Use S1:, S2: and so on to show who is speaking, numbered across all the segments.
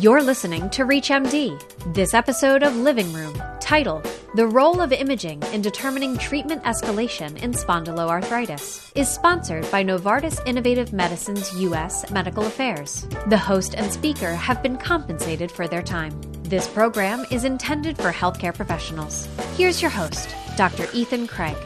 S1: You're listening to ReachMD. This episode of Living Room, titled The Role of Imaging in Determining Treatment Escalation in Spondyloarthritis, is sponsored by Novartis Innovative Medicines U.S. Medical Affairs. The host and speaker have been compensated for their time. This program is intended for healthcare professionals. Here's your host, Dr. Ethan Craig.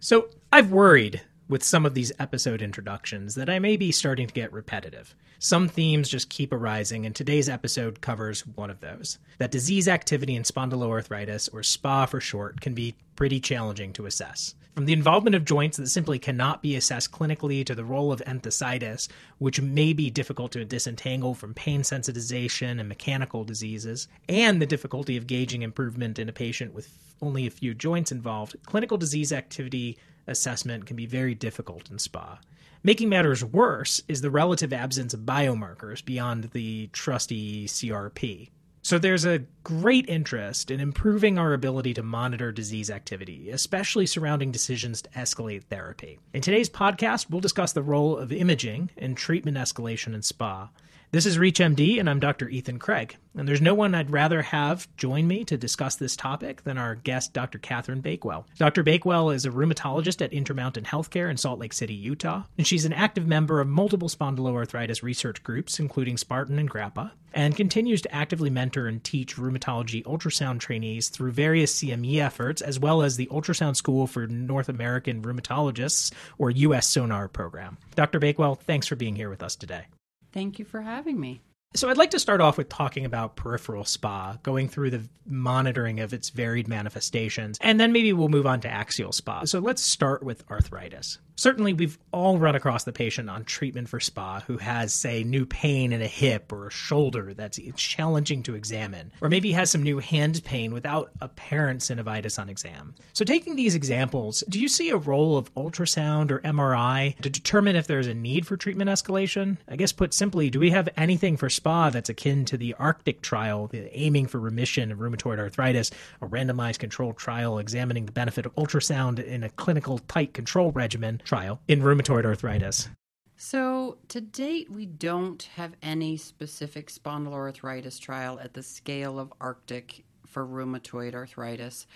S2: So, I've worried with some of these episode introductions that I may be starting to get repetitive. Some themes just keep arising, and today's episode covers one of those. That disease activity in spondyloarthritis, or SPA for short, can be pretty challenging to assess. From the involvement of joints that simply cannot be assessed clinically to the role of enthesitis, which may be difficult to disentangle from pain sensitization and mechanical diseases, and the difficulty of gauging improvement in a patient with only a few joints involved, clinical disease activity assessment can be very difficult in SPA. Making matters worse is the relative absence of biomarkers beyond the trusty CRP. So there's a great interest in improving our ability to monitor disease activity, especially surrounding decisions to escalate therapy. In today's podcast, we'll discuss the role of imaging in treatment escalation in SPA. This is ReachMD, and I'm Dr. Ethan Craig. And there's no one I'd rather have join me to discuss this topic than our guest, Dr. Catherine Bakewell. Dr. Bakewell is a rheumatologist at Intermountain Healthcare in Salt Lake City, Utah, and she's an active member of multiple spondyloarthritis research groups, including Spartan and GRAPPA, and continues to actively mentor and teach rheumatology ultrasound trainees through various CME efforts, as well as the Ultrasound School for North American Rheumatologists, or US SONAR program. Dr. Bakewell, thanks for being here with us today.
S3: Thank you for having me.
S2: So, I'd like to start off with talking about peripheral SPA, going through the monitoring of its varied manifestations, and then maybe we'll move on to axial SPA. So, let's start with arthritis. Certainly, we've all run across the patient on treatment for SPA who has, say, new pain in a hip or a shoulder that's challenging to examine, or maybe has some new hand pain without apparent synovitis on exam. So, taking these examples, do you see a role of ultrasound or MRI to determine if there's a need for treatment escalation? I guess put simply, do we have anything for SPA that's akin to the Arctic trial, the aiming for remission of rheumatoid arthritis, a randomized controlled trial examining the benefit of ultrasound in a clinical tight control regimen? Trial in rheumatoid arthritis?
S3: So, to date, we don't have any specific spondyloarthritis trial at the scale of Arctic for rheumatoid arthritis.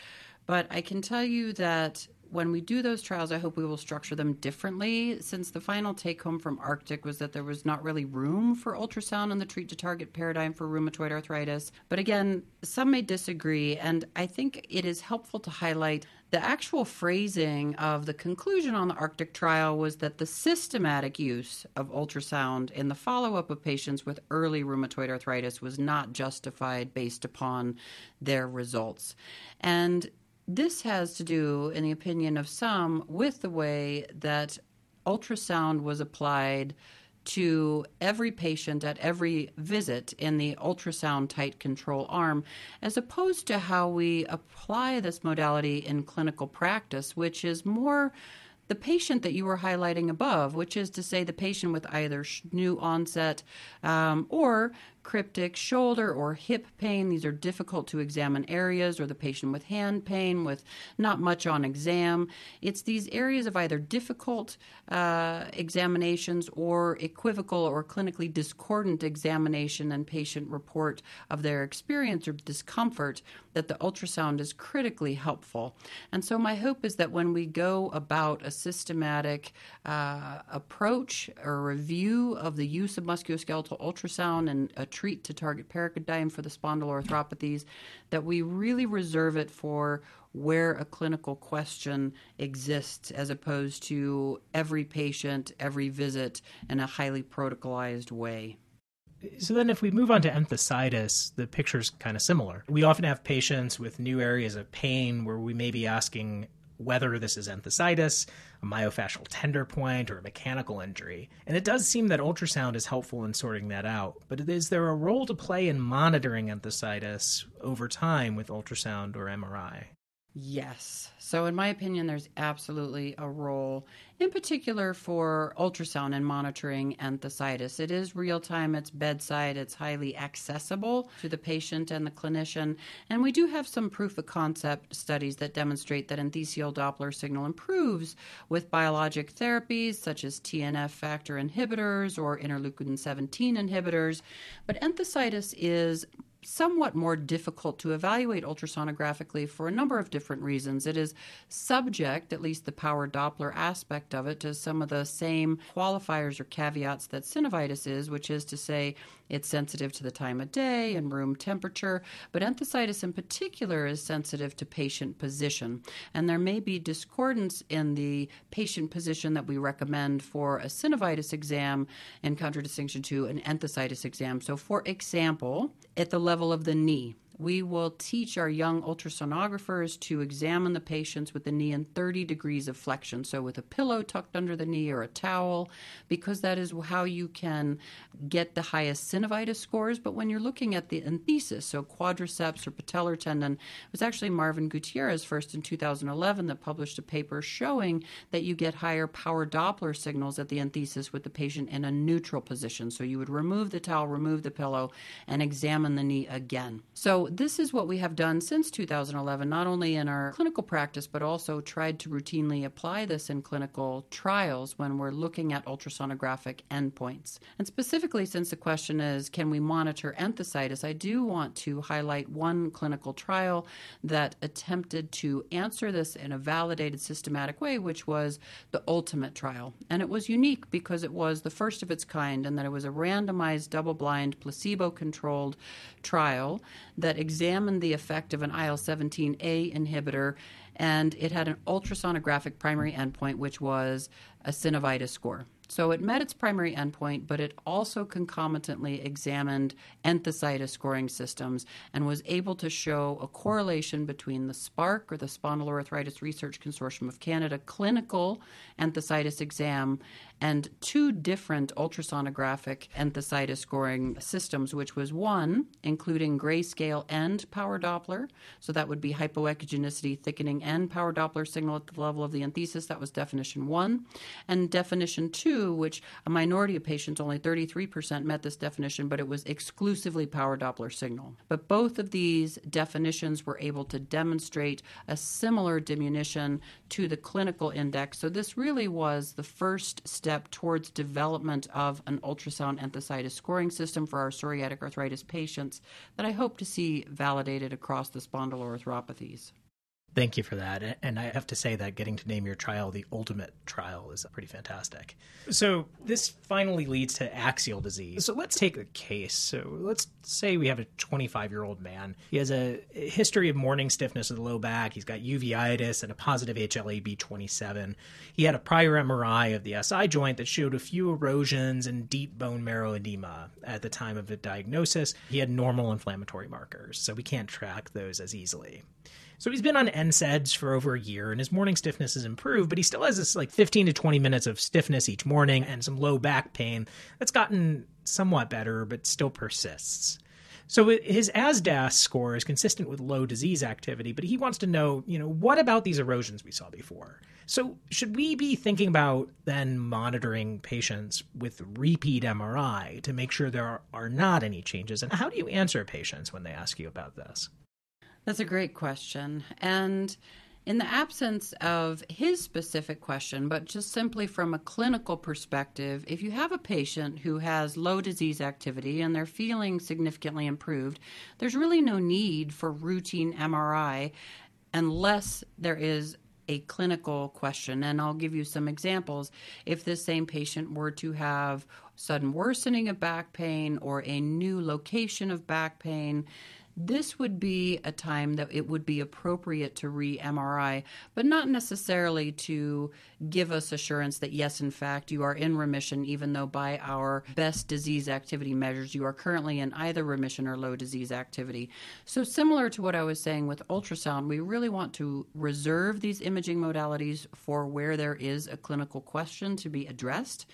S3: But I can tell you that when we do those trials, I hope we will structure them differently since the final take home from Arctic was that there was not really room for ultrasound in the treat to target paradigm for rheumatoid arthritis. But again, some may disagree, and I think it is helpful to highlight the actual phrasing of the conclusion on the Arctic trial was that the systematic use of ultrasound in the follow up of patients with early rheumatoid arthritis was not justified based upon their results. And this has to do, in the opinion of some, with the way that ultrasound was applied to every patient at every visit in the ultrasound tight control arm, as opposed to how we apply this modality in clinical practice, which is more the patient that you were highlighting above, which is to say the patient with either new onset um, or cryptic shoulder or hip pain. These are difficult to examine areas, or the patient with hand pain with not much on exam. It's these areas of either difficult uh, examinations or equivocal or clinically discordant examination and patient report of their experience or discomfort that the ultrasound is critically helpful. And so, my hope is that when we go about a systematic uh, approach or review of the use of musculoskeletal ultrasound and a treat to target paradigm for the spondyloarthropathies, that we really reserve it for where a clinical question exists as opposed to every patient, every visit in a highly protocolized way.
S2: So then, if we move on to enthesitis, the picture's kind of similar. We often have patients with new areas of pain where we may be asking whether this is enthesitis, a myofascial tender point, or a mechanical injury. And it does seem that ultrasound is helpful in sorting that out. But is there a role to play in monitoring enthesitis over time with ultrasound or MRI?
S3: Yes. So, in my opinion, there's absolutely a role, in particular for ultrasound and monitoring enthesitis. It is real time, it's bedside, it's highly accessible to the patient and the clinician. And we do have some proof of concept studies that demonstrate that entheseal Doppler signal improves with biologic therapies such as TNF factor inhibitors or interleukin 17 inhibitors. But enthesitis is somewhat more difficult to evaluate ultrasonographically for a number of different reasons. It is subject, at least the power Doppler aspect of it, to some of the same qualifiers or caveats that synovitis is, which is to say it's sensitive to the time of day and room temperature, but enthesitis in particular is sensitive to patient position. And there may be discordance in the patient position that we recommend for a synovitis exam in contradistinction to an enthesitis exam. So, for example, at the level of the knee, we will teach our young ultrasonographers to examine the patients with the knee in 30 degrees of flexion, so with a pillow tucked under the knee or a towel, because that is how you can get the highest synovitis scores. But when you're looking at the enthesis, so quadriceps or patellar tendon, it was actually Marwin Gutierrez first in 2011 that published a paper showing that you get higher power Doppler signals at the enthesis with the patient in a neutral position. So you would remove the towel, remove the pillow, and examine the knee again. So this is what we have done since 2011, not only in our clinical practice, but also tried to routinely apply this in clinical trials when we're looking at ultrasonographic endpoints. And specifically, since the question is, can we monitor enthesitis, I do want to highlight one clinical trial that attempted to answer this in a validated, systematic way, which was the ULTIMATE trial. And it was unique because it was the first of its kind, and that it was a randomized, double blind, placebo controlled trial that examined the effect of an IL 17A inhibitor, and it had an ultrasonographic primary endpoint, which was a synovitis score. So it met its primary endpoint, but it also concomitantly examined enthesitis scoring systems and was able to show a correlation between the SPARCC, or the Spondyloarthritis Research Consortium of Canada, clinical enthesitis exam and two different ultrasonographic enthesitis scoring systems, which was one, including grayscale and power Doppler. So that would be hypoechogenicity, thickening, and power Doppler signal at the level of the enthesis. That was definition one. And definition two, which a minority of patients, only 33% met this definition, but it was exclusively power Doppler signal. But both of these definitions were able to demonstrate a similar diminution to the clinical index. So this really was the first step step towards development of an ultrasound enthesitis scoring system for our psoriatic arthritis patients that I hope to see validated across the spondyloarthropathies.
S2: Thank you for that. And I have to say that getting to name your trial the ULTIMATE trial is pretty fantastic. So, this finally leads to axial disease. So, let's take a case. So, let's say we have a 25 year old man. He has a history of morning stiffness of the low back. He's got uveitis and a positive HLA-B27. He had a prior MRI of the SI joint that showed a few erosions and deep bone marrow edema at the time of the diagnosis. He had normal inflammatory markers, so we can't track those as easily. So he's been on NSAIDs for over a year and his morning stiffness has improved, but he still has this like 15 to 20 minutes of stiffness each morning and some low back pain that's gotten somewhat better, but still persists. So his ASDAS score is consistent with low disease activity, but he wants to know, you know, what about these erosions we saw before? So should we be thinking about then monitoring patients with repeat MRI to make sure there are, are not any changes? And how do you answer patients when they ask you about this?
S3: That's a great question. And in the absence of his specific question, but just simply from a clinical perspective, if you have a patient who has low disease activity and they're feeling significantly improved, there's really no need for routine MRI unless there is a clinical question. And I'll give you some examples. If this same patient were to have sudden worsening of back pain or a new location of back pain, this would be a time that it would be appropriate to re MRI, but not necessarily to give us assurance that, yes, in fact, you are in remission, even though by our best disease activity measures, you are currently in either remission or low disease activity. So, similar to what I was saying with ultrasound, we really want to reserve these imaging modalities for where there is a clinical question to be addressed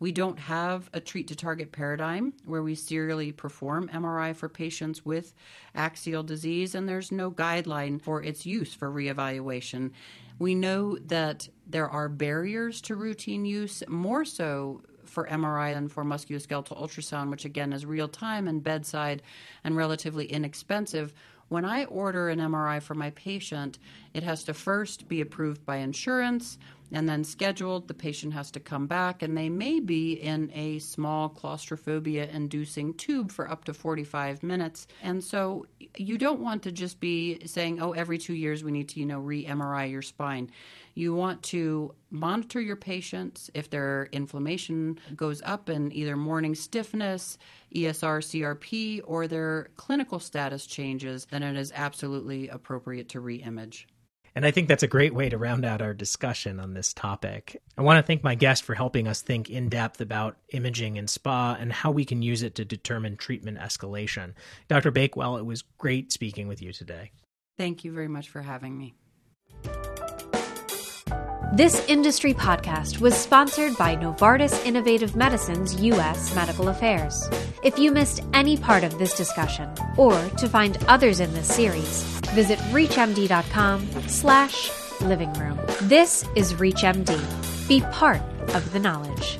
S3: We don't have a treat to target paradigm where we serially perform MRI for patients with axial disease, and there's no guideline for its use for reevaluation. We know that there are barriers to routine use, more so for MRI than for musculoskeletal ultrasound, which again is real time and bedside and relatively inexpensive. When I order an MRI for my patient, it has to first be approved by insurance and then scheduled. The patient has to come back, and they may be in a small claustrophobia inducing tube for up to 45 minutes. And so you don't want to just be saying, oh, every two years we need to, you know, re MRI your spine. You want to monitor your patients if their inflammation goes up in either morning stiffness, ESR, CRP, or their clinical status changes, then it is absolutely appropriate to re image.
S2: And I think that's a great way to round out our discussion on this topic. I want to thank my guest for helping us think in depth about imaging in SPA and how we can use it to determine treatment escalation. Dr. Bakewell, it was great speaking with you today.
S3: Thank you very much for having me.
S1: This industry podcast was sponsored by Novartis Innovative Medicine's U.S. Medical Affairs. If you missed any part of this discussion, or to find others in this series, visit reachmd.com slash living room. This is ReachMD. Be part of the knowledge.